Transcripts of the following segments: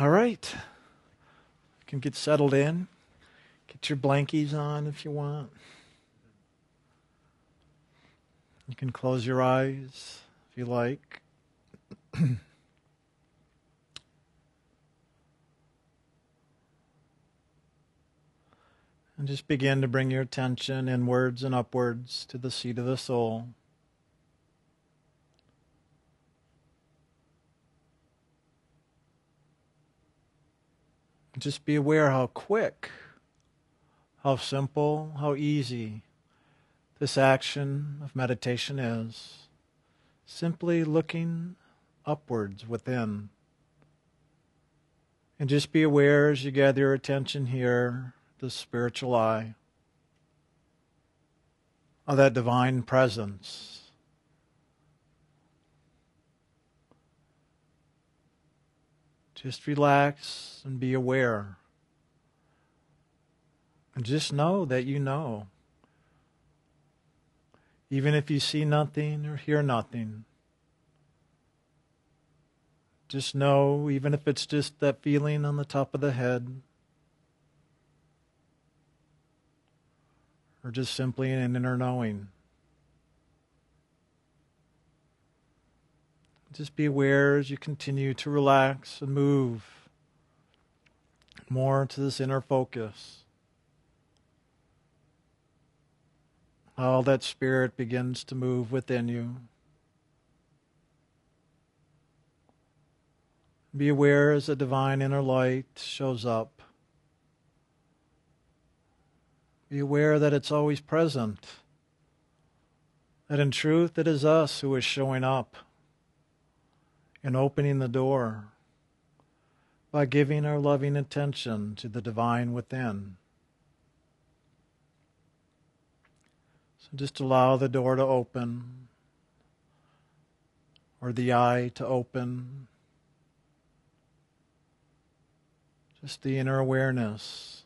All right. You can get settled in. Get your blankies on if you want. You can close your eyes if you like. and just begin to bring your attention inwards and upwards to the seat of the soul. Just be aware how quick, how simple, how easy this action of meditation is. Simply looking upwards within. And just be aware as you gather your attention here, the spiritual eye, of that divine presence Just relax and be aware. And just know that you know. Even if you see nothing or hear nothing, just know, even if it's just that feeling on the top of the head, or just simply an inner knowing. Just be aware as you continue to relax and move more to this inner focus. How that spirit begins to move within you. Be aware as the divine inner light shows up. Be aware that it's always present. That in truth it is us who is showing up and opening the door by giving our loving attention to the divine within. So just allow the door to open or the eye to open. Just the inner awareness.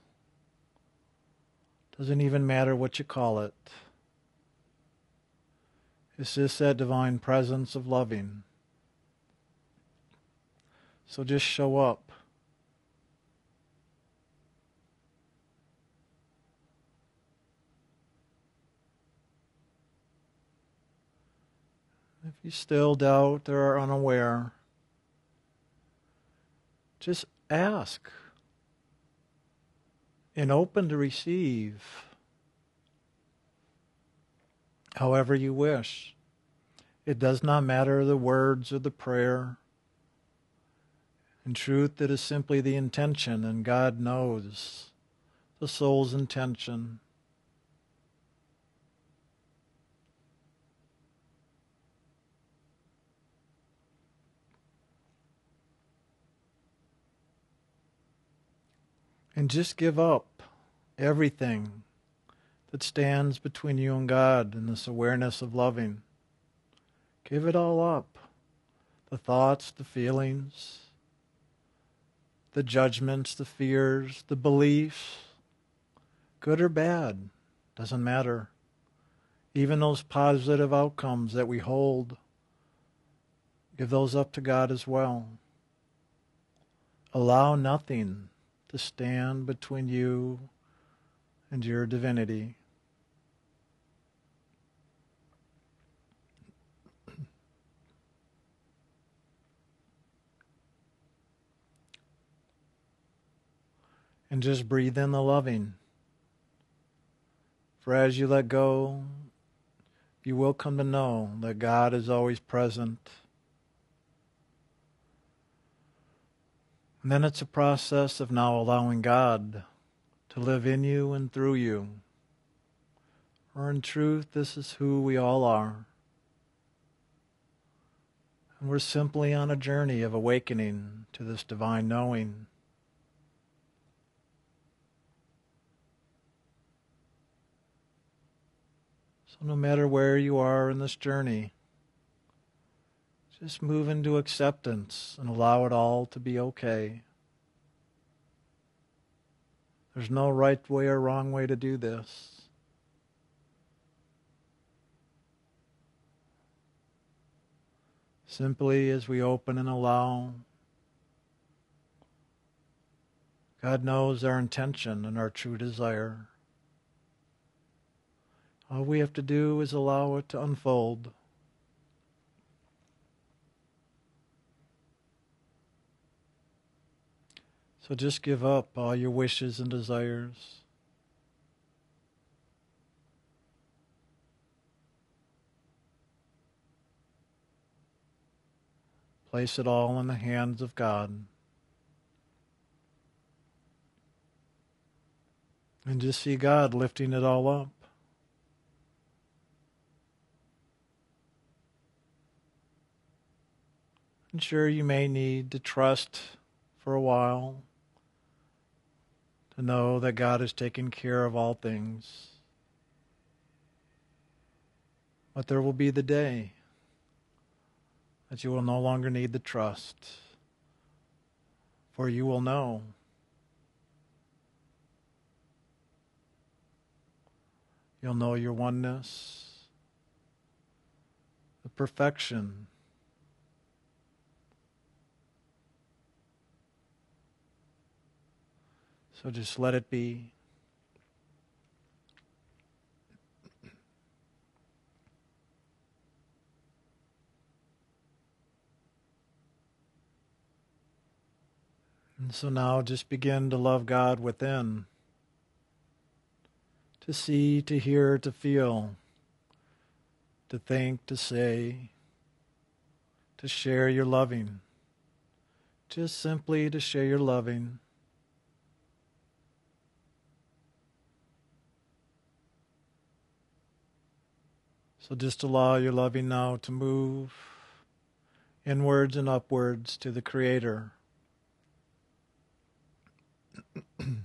Doesn't even matter what you call it. It's just that divine presence of loving. So just show up. If you still doubt or are unaware, just ask and open to receive however you wish. It does not matter the words or the prayer. In truth, it is simply the intention, and God knows the soul's intention. And just give up everything that stands between you and God in this awareness of loving. Give it all up the thoughts, the feelings the judgments, the fears, the beliefs, good or bad, doesn't matter. Even those positive outcomes that we hold, give those up to God as well. Allow nothing to stand between you and your divinity. And just breathe in the loving. For as you let go, you will come to know that God is always present. And then it's a process of now allowing God to live in you and through you. For in truth, this is who we all are. And we're simply on a journey of awakening to this divine knowing. No matter where you are in this journey, just move into acceptance and allow it all to be okay. There's no right way or wrong way to do this. Simply as we open and allow, God knows our intention and our true desire. All we have to do is allow it to unfold. So just give up all your wishes and desires. Place it all in the hands of God. And just see God lifting it all up. And sure, you may need to trust for a while to know that God is taking care of all things. But there will be the day that you will no longer need the trust, for you will know. You'll know your oneness, the perfection. So just let it be. And so now just begin to love God within, to see, to hear, to feel, to think, to say, to share your loving. Just simply to share your loving. So just allow your loving now to move inwards and upwards to the Creator. and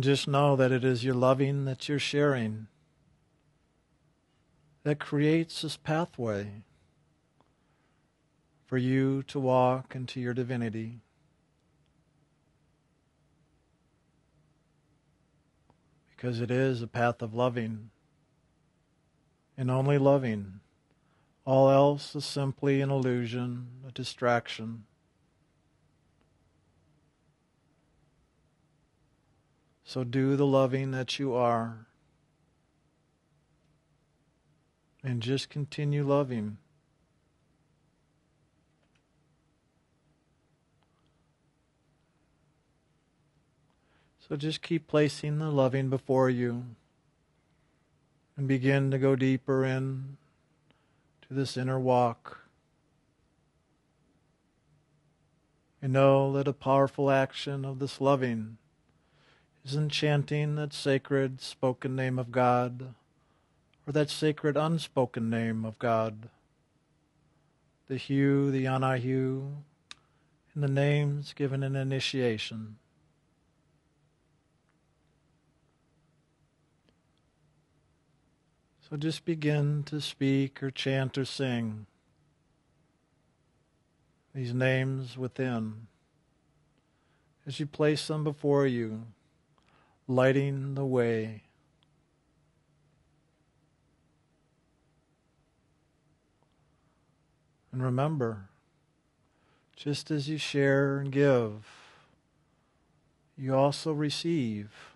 just know that it is your loving that you're sharing that creates this pathway for you to walk into your divinity. Because it is a path of loving and only loving. All else is simply an illusion, a distraction. So do the loving that you are. And just continue loving. So just keep placing the loving before you and begin to go deeper in to this inner walk. And know that a powerful action of this loving isn't chanting that sacred spoken name of God or that sacred unspoken name of God. The Hu, the Ani-Hu, and the names given in initiation. So just begin to speak or chant or sing these names within as you place them before you lighting the way. And remember, just as you share and give, you also receive.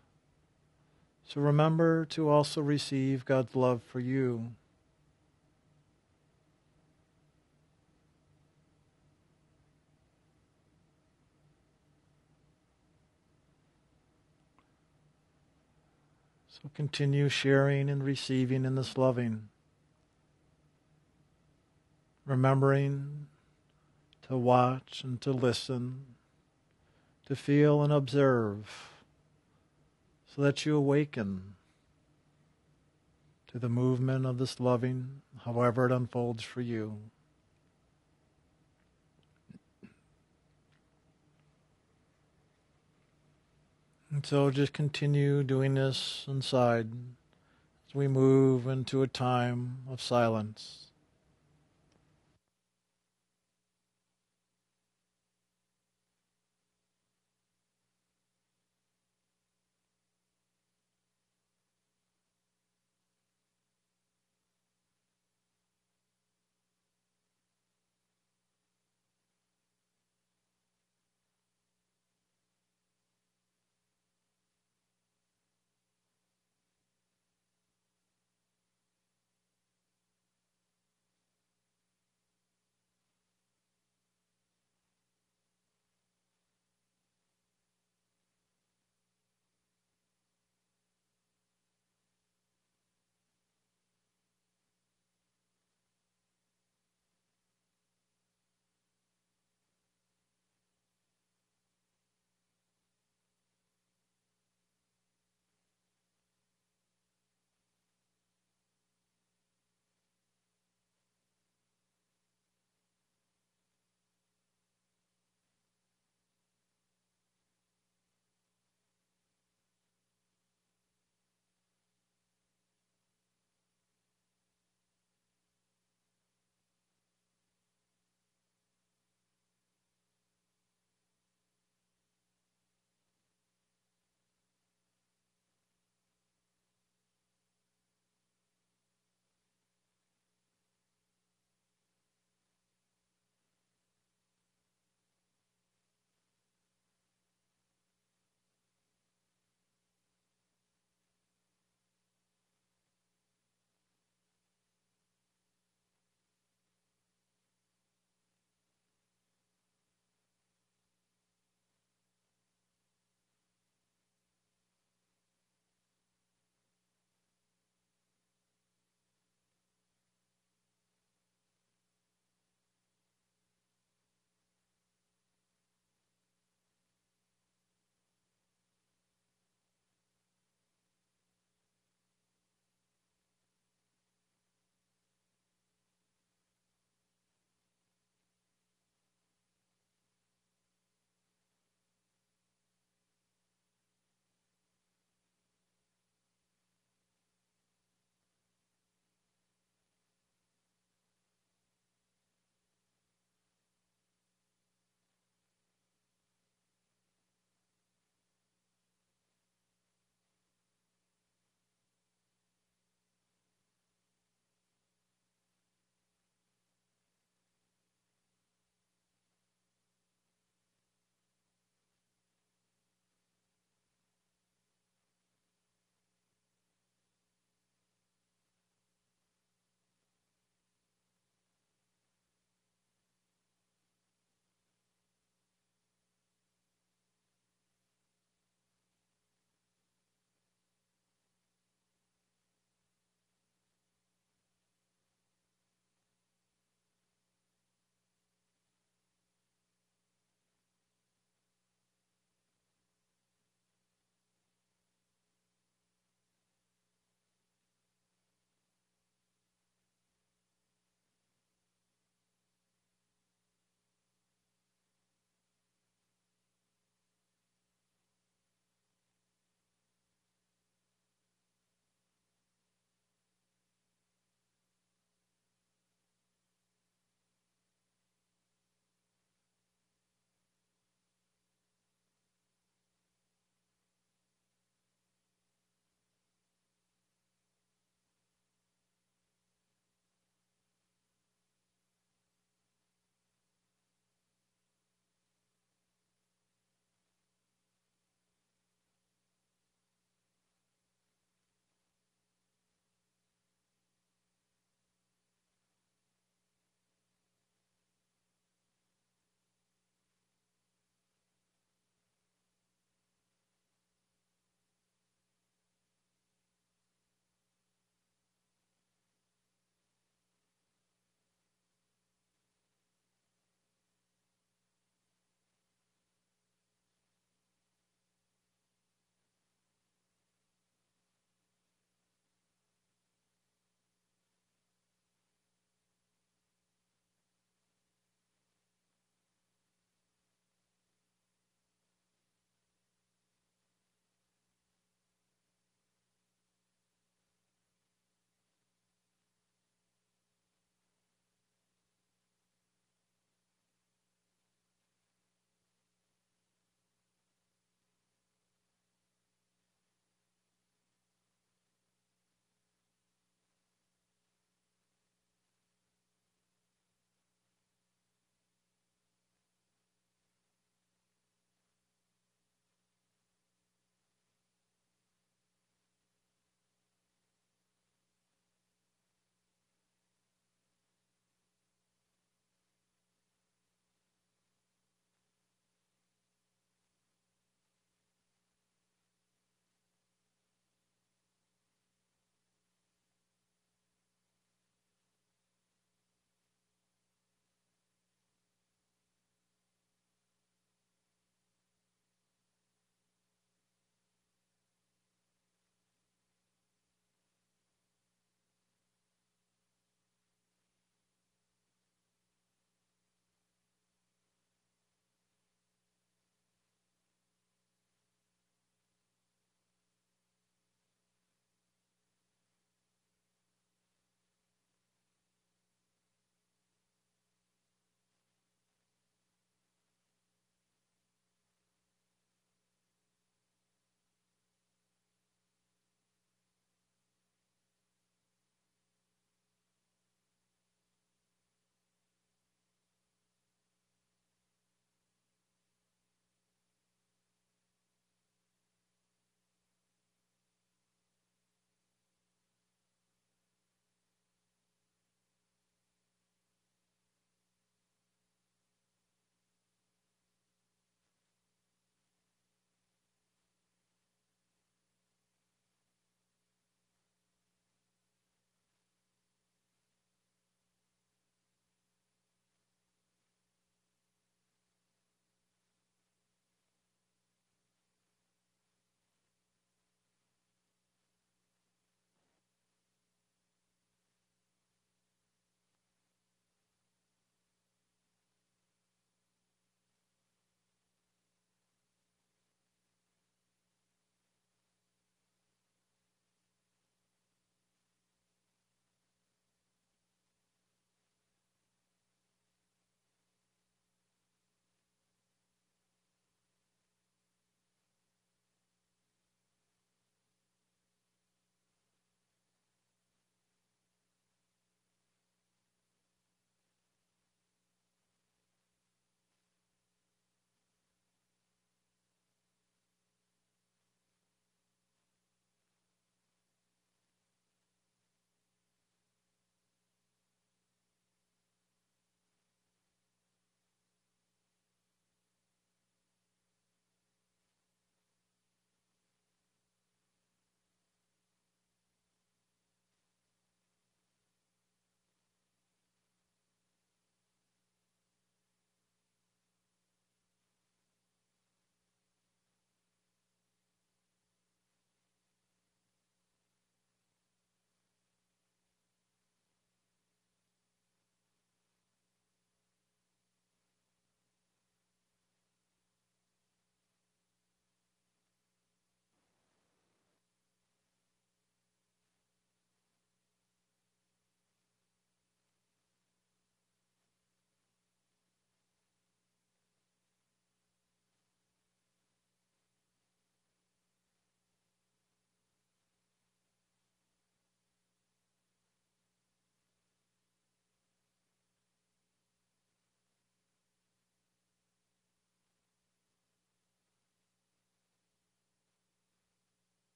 So remember to also receive God's love for you. So continue sharing and receiving in this loving. Remembering to watch and to listen, to feel and observe, so that you awaken to the movement of this loving, however it unfolds for you. And so just continue doing this inside as we move into a time of silence.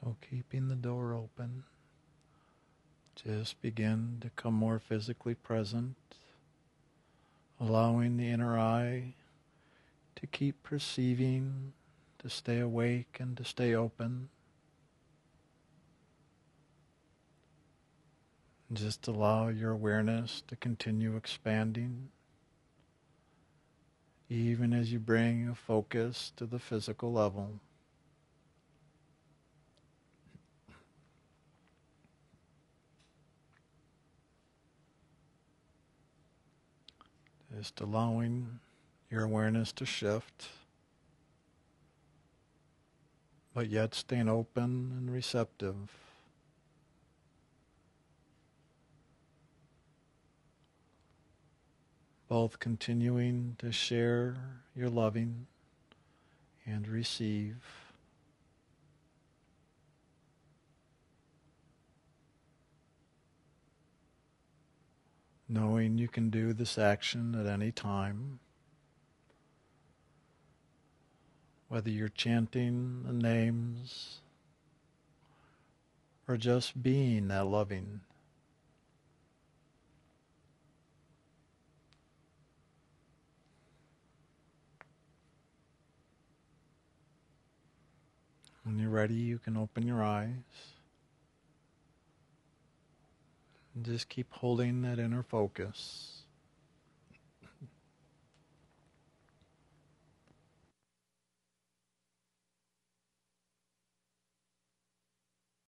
So keeping the door open, just begin to come more physically present, allowing the inner eye to keep perceiving, to stay awake and to stay open. Just allow your awareness to continue expanding, even as you bring a focus to the physical level. Just allowing your awareness to shift, but yet staying open and receptive. Both continuing to share your loving and receive. Knowing you can do this action at any time. Whether you're chanting the names or just being that loving. When you're ready, you can open your eyes. And just keep holding that inner focus.